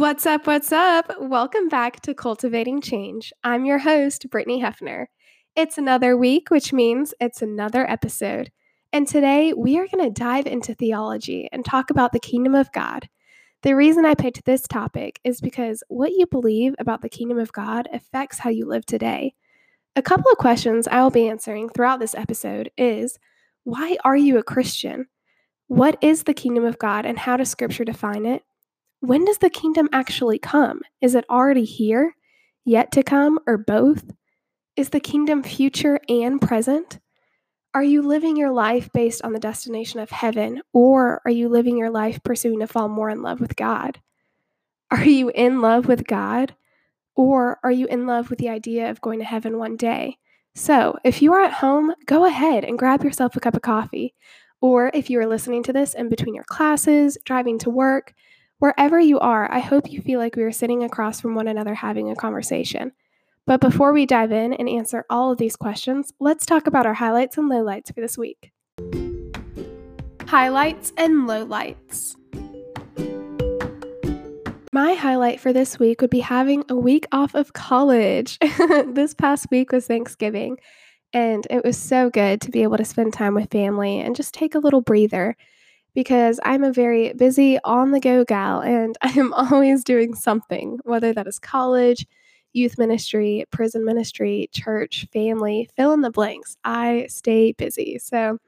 What's up? What's up? Welcome back to Cultivating Change. I'm your host, Brittany Hefner. It's another week, which means it's another episode. And today we are going to dive into theology and talk about the kingdom of God. The reason I picked this topic is because what you believe about the kingdom of God affects how you live today. A couple of questions I will be answering throughout this episode is why are you a Christian? What is the kingdom of God and how does scripture define it? When does the kingdom actually come? Is it already here, yet to come, or both? Is the kingdom future and present? Are you living your life based on the destination of heaven, or are you living your life pursuing to fall more in love with God? Are you in love with God, or are you in love with the idea of going to heaven one day? So, if you are at home, go ahead and grab yourself a cup of coffee. Or if you are listening to this in between your classes, driving to work, Wherever you are, I hope you feel like we are sitting across from one another having a conversation. But before we dive in and answer all of these questions, let's talk about our highlights and lowlights for this week. Highlights and lowlights. My highlight for this week would be having a week off of college. this past week was Thanksgiving, and it was so good to be able to spend time with family and just take a little breather because I'm a very busy, on the go gal, and I am always doing something, whether that is college, youth ministry, prison ministry, church, family, fill in the blanks. I stay busy. So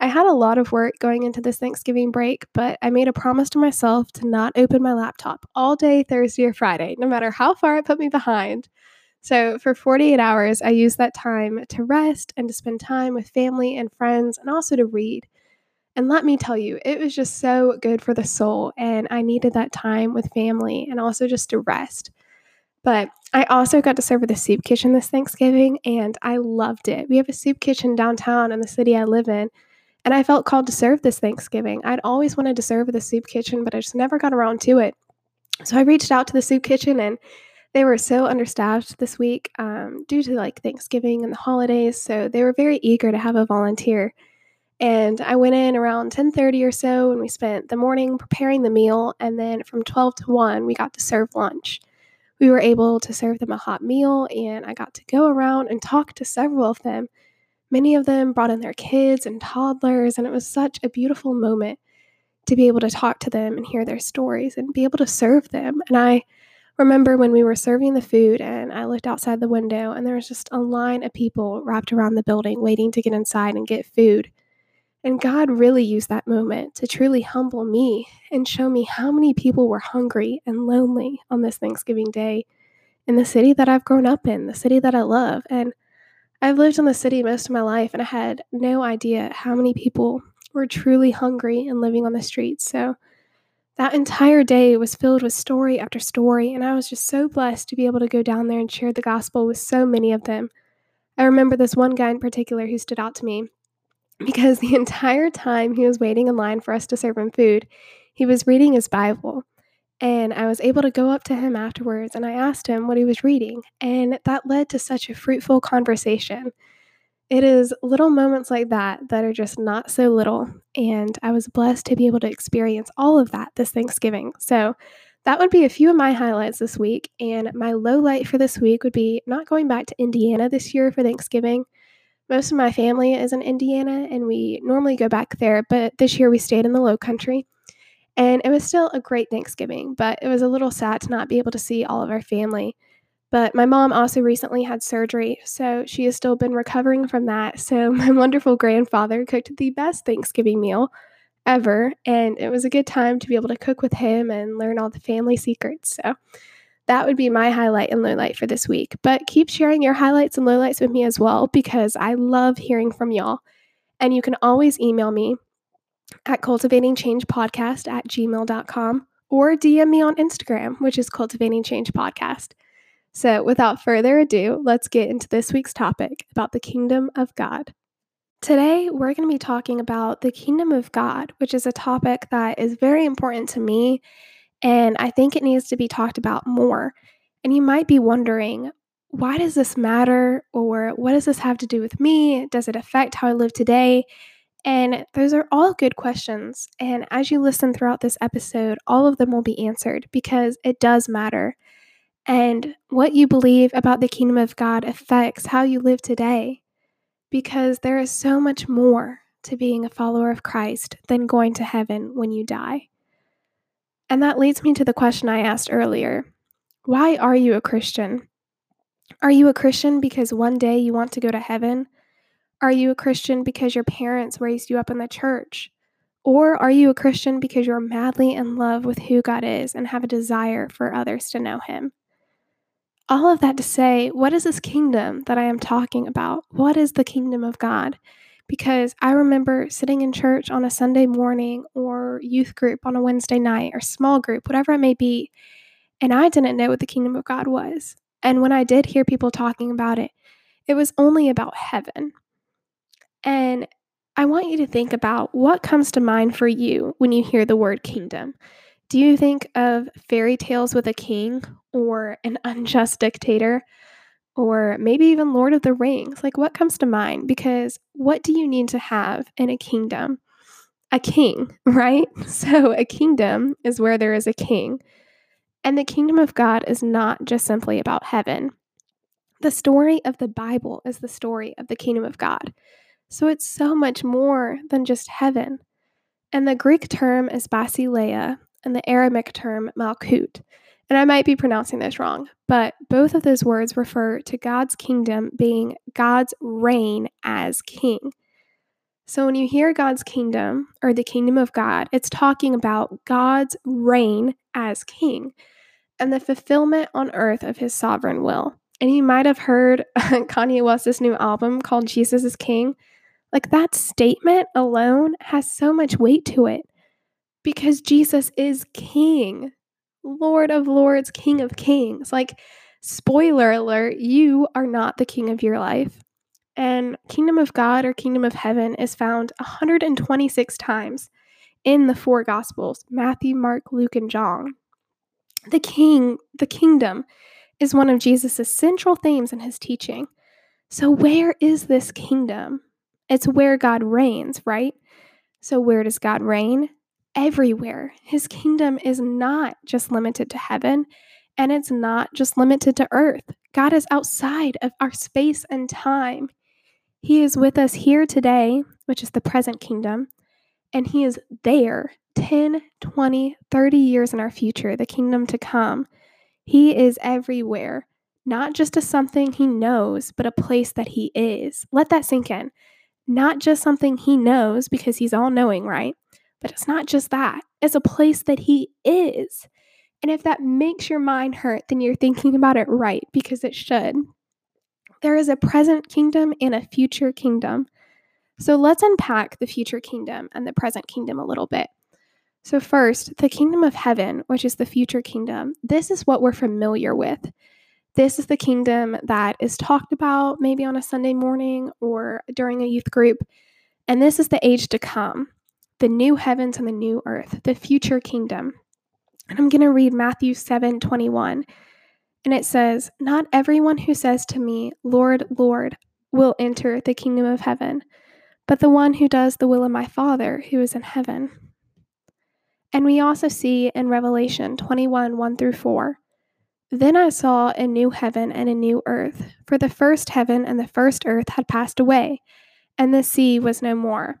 I had a lot of work going into this Thanksgiving break, but I made a promise to myself to not open my laptop all day Thursday or Friday, no matter how far it put me behind. So, for 48 hours, I used that time to rest and to spend time with family and friends and also to read. And let me tell you, it was just so good for the soul. And I needed that time with family and also just to rest. But I also got to serve at the soup kitchen this Thanksgiving and I loved it. We have a soup kitchen downtown in the city I live in. And I felt called to serve this Thanksgiving. I'd always wanted to serve at the soup kitchen, but I just never got around to it. So I reached out to the soup kitchen and they were so understaffed this week um, due to like Thanksgiving and the holidays. So they were very eager to have a volunteer. And I went in around 10:30 or so and we spent the morning preparing the meal and then from 12 to 1 we got to serve lunch. We were able to serve them a hot meal and I got to go around and talk to several of them. Many of them brought in their kids and toddlers and it was such a beautiful moment to be able to talk to them and hear their stories and be able to serve them. And I remember when we were serving the food and I looked outside the window and there was just a line of people wrapped around the building waiting to get inside and get food. And God really used that moment to truly humble me and show me how many people were hungry and lonely on this Thanksgiving day in the city that I've grown up in, the city that I love. And I've lived in the city most of my life, and I had no idea how many people were truly hungry and living on the streets. So that entire day was filled with story after story, and I was just so blessed to be able to go down there and share the gospel with so many of them. I remember this one guy in particular who stood out to me because the entire time he was waiting in line for us to serve him food, he was reading his Bible. And I was able to go up to him afterwards and I asked him what he was reading. And that led to such a fruitful conversation. It is little moments like that that are just not so little. And I was blessed to be able to experience all of that this Thanksgiving. So that would be a few of my highlights this week. And my low light for this week would be not going back to Indiana this year for Thanksgiving. Most of my family is in Indiana, and we normally go back there, but this year we stayed in the low country. And it was still a great Thanksgiving, but it was a little sad to not be able to see all of our family. But my mom also recently had surgery, so she has still been recovering from that. So my wonderful grandfather cooked the best Thanksgiving meal ever, and it was a good time to be able to cook with him and learn all the family secrets. So that would be my highlight and lowlight for this week. But keep sharing your highlights and lowlights with me as well because I love hearing from y'all. And you can always email me at cultivatingchangepodcast at gmail.com or DM me on Instagram, which is Cultivating Change Podcast. So, without further ado, let's get into this week's topic about the kingdom of God. Today, we're going to be talking about the kingdom of God, which is a topic that is very important to me and I think it needs to be talked about more. And you might be wondering, why does this matter? Or what does this have to do with me? Does it affect how I live today? And those are all good questions. And as you listen throughout this episode, all of them will be answered because it does matter. And what you believe about the kingdom of God affects how you live today because there is so much more to being a follower of Christ than going to heaven when you die. And that leads me to the question I asked earlier Why are you a Christian? Are you a Christian because one day you want to go to heaven? Are you a Christian because your parents raised you up in the church? Or are you a Christian because you're madly in love with who God is and have a desire for others to know Him? All of that to say, what is this kingdom that I am talking about? What is the kingdom of God? Because I remember sitting in church on a Sunday morning or youth group on a Wednesday night or small group, whatever it may be, and I didn't know what the kingdom of God was. And when I did hear people talking about it, it was only about heaven. And I want you to think about what comes to mind for you when you hear the word kingdom. Do you think of fairy tales with a king or an unjust dictator? Or maybe even Lord of the Rings. Like, what comes to mind? Because what do you need to have in a kingdom? A king, right? So, a kingdom is where there is a king. And the kingdom of God is not just simply about heaven. The story of the Bible is the story of the kingdom of God. So it's so much more than just heaven. And the Greek term is basileia, and the Aramaic term malkut. And I might be pronouncing this wrong, but both of those words refer to God's kingdom being God's reign as king. So when you hear God's kingdom or the kingdom of God, it's talking about God's reign as king and the fulfillment on earth of his sovereign will. And you might have heard Kanye West's new album called Jesus is King. Like that statement alone has so much weight to it because Jesus is King, Lord of Lords, King of Kings. Like, spoiler alert, you are not the king of your life. And kingdom of God or kingdom of heaven is found 126 times in the four gospels Matthew, Mark, Luke, and John. The king, the kingdom, is one of Jesus' central themes in his teaching. So, where is this kingdom? It's where God reigns, right? So, where does God reign? Everywhere. His kingdom is not just limited to heaven, and it's not just limited to earth. God is outside of our space and time. He is with us here today, which is the present kingdom, and He is there 10, 20, 30 years in our future, the kingdom to come. He is everywhere, not just a something He knows, but a place that He is. Let that sink in not just something he knows because he's all knowing, right? But it's not just that, it's a place that he is. And if that makes your mind hurt, then you're thinking about it right because it should. There is a present kingdom and a future kingdom. So let's unpack the future kingdom and the present kingdom a little bit. So, first, the kingdom of heaven, which is the future kingdom, this is what we're familiar with. This is the kingdom that is talked about maybe on a Sunday morning or during a youth group. And this is the age to come the new heavens and the new earth, the future kingdom. And I'm going to read Matthew 7 21. And it says, Not everyone who says to me, Lord, Lord, will enter the kingdom of heaven, but the one who does the will of my Father who is in heaven. And we also see in Revelation 21 1 through 4 then I saw a new heaven and a new earth, for the first heaven and the first earth had passed away, and the sea was no more.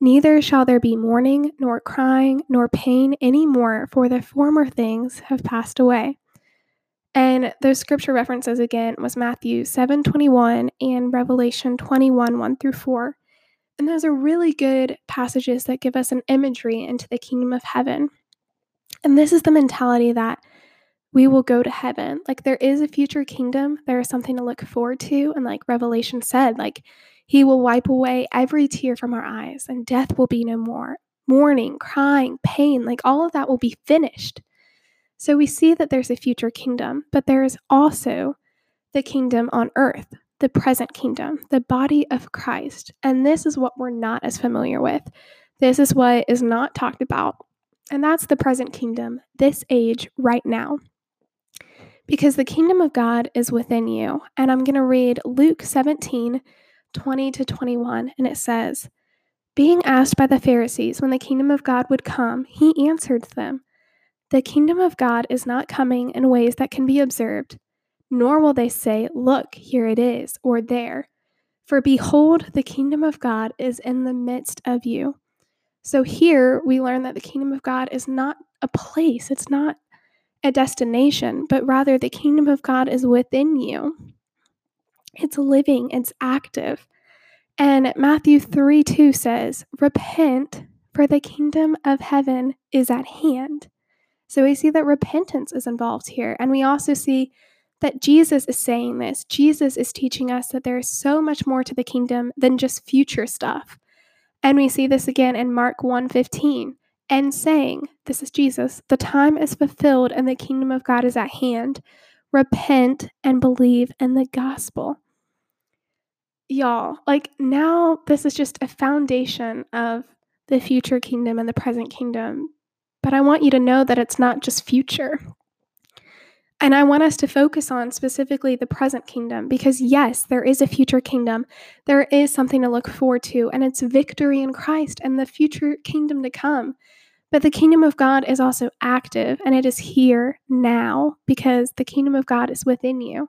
Neither shall there be mourning, nor crying, nor pain any more, for the former things have passed away. And those scripture references again was Matthew 7:21 and Revelation 21, 1 through 4. And those are really good passages that give us an imagery into the kingdom of heaven. And this is the mentality that we will go to heaven. Like there is a future kingdom. There is something to look forward to. And like Revelation said, like he will wipe away every tear from our eyes and death will be no more. mourning, crying, pain, like all of that will be finished. So we see that there's a future kingdom, but there is also the kingdom on earth, the present kingdom, the body of Christ. And this is what we're not as familiar with. This is what is not talked about. And that's the present kingdom, this age, right now. Because the kingdom of God is within you. And I'm going to read Luke 17 20 to 21. And it says, Being asked by the Pharisees when the kingdom of God would come, he answered them, The kingdom of God is not coming in ways that can be observed, nor will they say, Look, here it is, or there. For behold, the kingdom of God is in the midst of you. So here we learn that the kingdom of God is not a place, it's not a destination, but rather the kingdom of God is within you. It's living, it's active. And Matthew 3 2 says, Repent, for the kingdom of heaven is at hand. So we see that repentance is involved here. And we also see that Jesus is saying this. Jesus is teaching us that there is so much more to the kingdom than just future stuff. And we see this again in Mark 1:15, and saying, this is Jesus, the time is fulfilled and the kingdom of God is at hand. Repent and believe in the gospel y'all, like now this is just a foundation of the future kingdom and the present kingdom. But I want you to know that it's not just future. And I want us to focus on specifically the present kingdom because, yes, there is a future kingdom. There is something to look forward to, and it's victory in Christ and the future kingdom to come. But the kingdom of God is also active and it is here now because the kingdom of God is within you.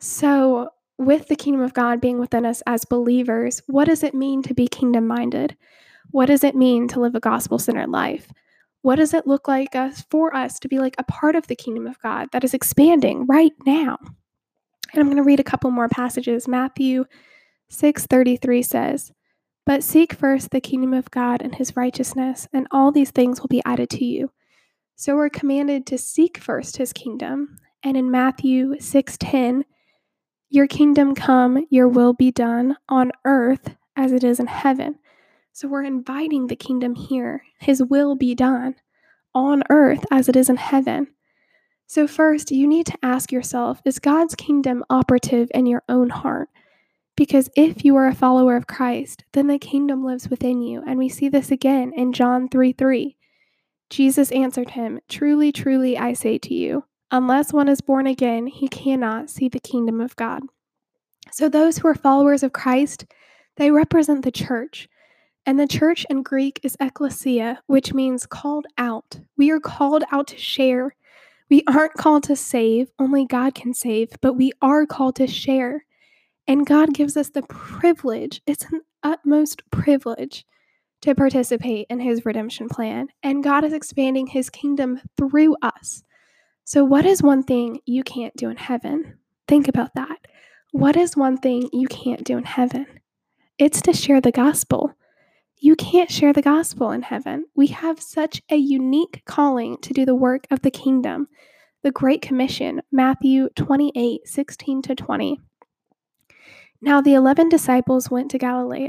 So with the kingdom of God being within us as believers, what does it mean to be kingdom minded? What does it mean to live a gospel centered life? What does it look like us, for us to be like a part of the kingdom of God that is expanding right now? And I'm going to read a couple more passages. Matthew 6:33 says, "But seek first the kingdom of God and his righteousness, and all these things will be added to you." So we're commanded to seek first his kingdom. And in Matthew 6:10, your kingdom come, your will be done on earth as it is in heaven. So we're inviting the kingdom here. His will be done on earth as it is in heaven. So, first, you need to ask yourself is God's kingdom operative in your own heart? Because if you are a follower of Christ, then the kingdom lives within you. And we see this again in John 3 3. Jesus answered him, Truly, truly, I say to you, Unless one is born again, he cannot see the kingdom of God. So, those who are followers of Christ, they represent the church. And the church in Greek is ekklesia, which means called out. We are called out to share. We aren't called to save, only God can save, but we are called to share. And God gives us the privilege, it's an utmost privilege to participate in his redemption plan. And God is expanding his kingdom through us. So, what is one thing you can't do in heaven? Think about that. What is one thing you can't do in heaven? It's to share the gospel. You can't share the gospel in heaven. We have such a unique calling to do the work of the kingdom. The Great Commission, Matthew 28 16 to 20. Now the eleven disciples went to Galilee,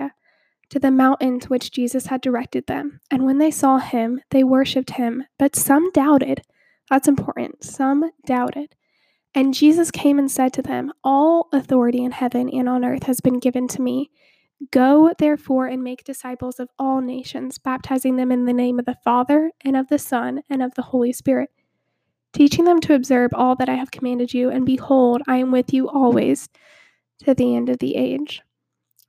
to the mountain to which Jesus had directed them. And when they saw him, they worshipped him, but some doubted. That's important. Some doubted. And Jesus came and said to them, All authority in heaven and on earth has been given to me. Go, therefore, and make disciples of all nations, baptizing them in the name of the Father, and of the Son, and of the Holy Spirit, teaching them to observe all that I have commanded you. And behold, I am with you always to the end of the age.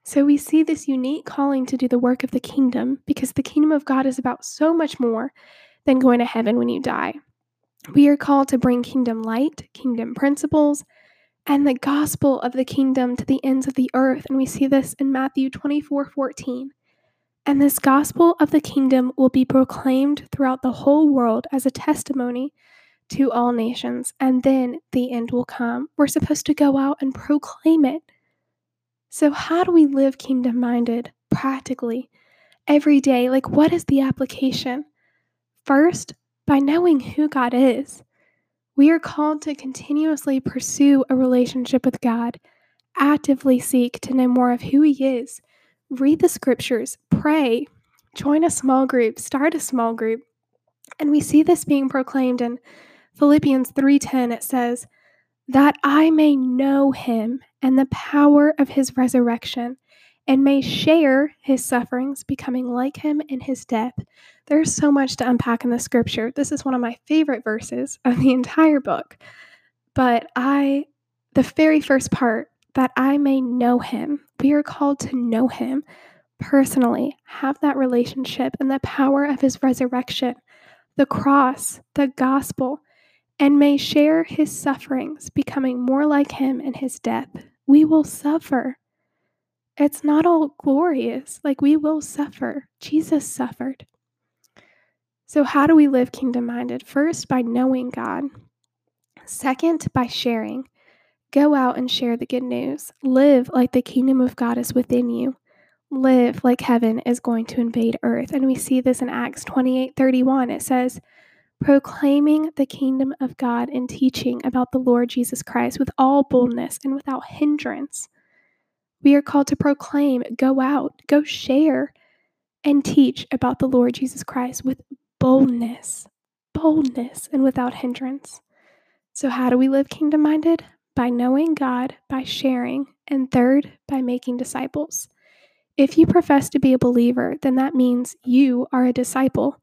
So we see this unique calling to do the work of the kingdom because the kingdom of God is about so much more than going to heaven when you die. We are called to bring kingdom light, kingdom principles, and the gospel of the kingdom to the ends of the earth. And we see this in Matthew 24 14. And this gospel of the kingdom will be proclaimed throughout the whole world as a testimony to all nations, and then the end will come. We're supposed to go out and proclaim it. So, how do we live kingdom minded practically every day? Like, what is the application? First, by knowing who God is. We are called to continuously pursue a relationship with God, actively seek to know more of who He is, read the scriptures, pray, Join a small group, start a small group. And we see this being proclaimed in Philippians 3:10 it says, "That I may know him and the power of his resurrection and may share his sufferings, becoming like him in his death." There's so much to unpack in the scripture. This is one of my favorite verses of the entire book. But I the very first part that I may know him. We are called to know him personally, have that relationship and the power of his resurrection, the cross, the gospel, and may share his sufferings, becoming more like him in his death. We will suffer. It's not all glorious. Like we will suffer. Jesus suffered. So, how do we live kingdom minded? First, by knowing God. Second, by sharing. Go out and share the good news. Live like the kingdom of God is within you. Live like heaven is going to invade earth. And we see this in Acts 28 31. It says, proclaiming the kingdom of God and teaching about the Lord Jesus Christ with all boldness and without hindrance. We are called to proclaim, go out, go share, and teach about the Lord Jesus Christ with boldness, boldness, and without hindrance. So, how do we live kingdom minded? by knowing God, by sharing, and third, by making disciples. If you profess to be a believer, then that means you are a disciple,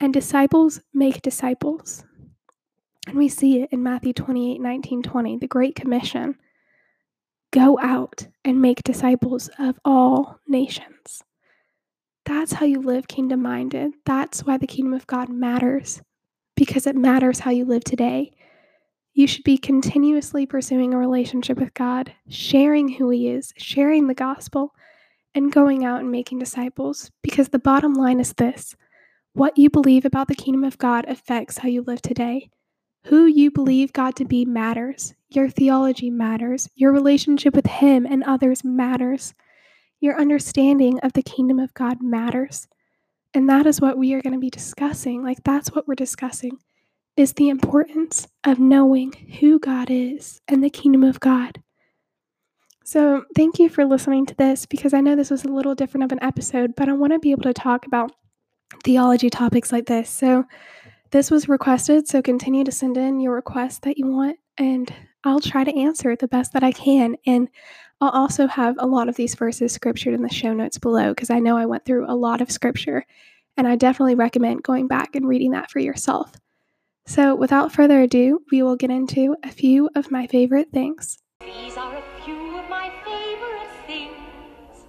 and disciples make disciples. And we see it in Matthew 28 19, 20, the Great Commission. Go out and make disciples of all nations. That's how you live kingdom minded. That's why the kingdom of God matters, because it matters how you live today. You should be continuously pursuing a relationship with God, sharing who He is, sharing the gospel, and going out and making disciples. Because the bottom line is this what you believe about the kingdom of God affects how you live today. Who you believe God to be matters. Your theology matters. Your relationship with Him and others matters. Your understanding of the kingdom of God matters. And that is what we are going to be discussing. Like, that's what we're discussing is the importance of knowing who God is and the kingdom of God. So, thank you for listening to this because I know this was a little different of an episode, but I want to be able to talk about theology topics like this. So, this was requested, so continue to send in your requests that you want, and I'll try to answer it the best that I can. And I'll also have a lot of these verses scriptured in the show notes below because I know I went through a lot of scripture, and I definitely recommend going back and reading that for yourself. So, without further ado, we will get into a few of my favorite things. These are a few of my favorite things.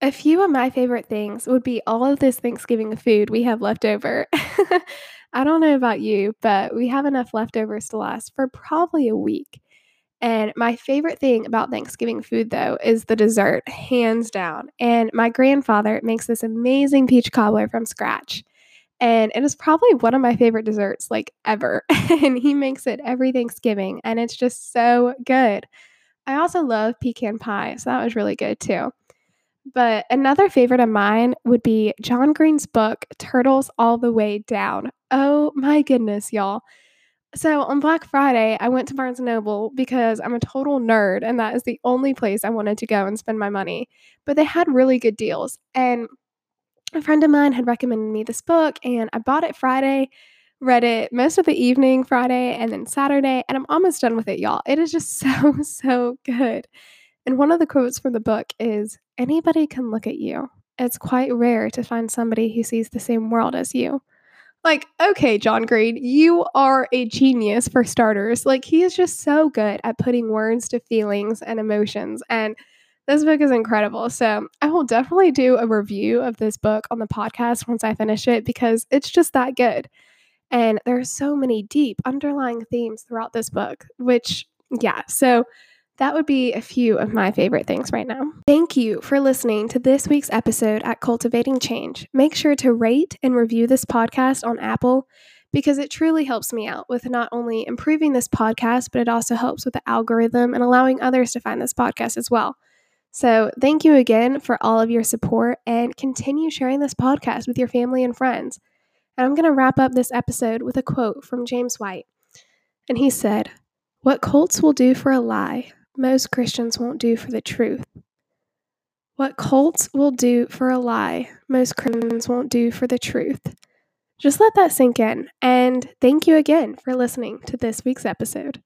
A few of my favorite things would be all of this Thanksgiving food we have left over. I don't know about you, but we have enough leftovers to last for probably a week. And my favorite thing about Thanksgiving food, though, is the dessert, hands down. And my grandfather makes this amazing peach cobbler from scratch and it is probably one of my favorite desserts like ever. and he makes it every Thanksgiving and it's just so good. I also love pecan pie, so that was really good too. But another favorite of mine would be John Green's book, Turtles All the Way Down. Oh my goodness, y'all. So on Black Friday, I went to Barnes and Noble because I'm a total nerd and that is the only place I wanted to go and spend my money. But they had really good deals. And a friend of mine had recommended me this book and I bought it Friday, read it most of the evening Friday and then Saturday, and I'm almost done with it, y'all. It is just so, so good. And one of the quotes from the book is anybody can look at you. It's quite rare to find somebody who sees the same world as you. Like, okay, John Green, you are a genius for starters. Like, he is just so good at putting words to feelings and emotions. And this book is incredible. So I will definitely do a review of this book on the podcast once I finish it because it's just that good. And there are so many deep underlying themes throughout this book, which, yeah, so that would be a few of my favorite things right now. Thank you for listening to this week's episode at Cultivating Change. Make sure to rate and review this podcast on Apple because it truly helps me out with not only improving this podcast, but it also helps with the algorithm and allowing others to find this podcast as well. So, thank you again for all of your support and continue sharing this podcast with your family and friends. And I'm going to wrap up this episode with a quote from James White. And he said, What cults will do for a lie, most Christians won't do for the truth. What cults will do for a lie, most Christians won't do for the truth. Just let that sink in. And thank you again for listening to this week's episode.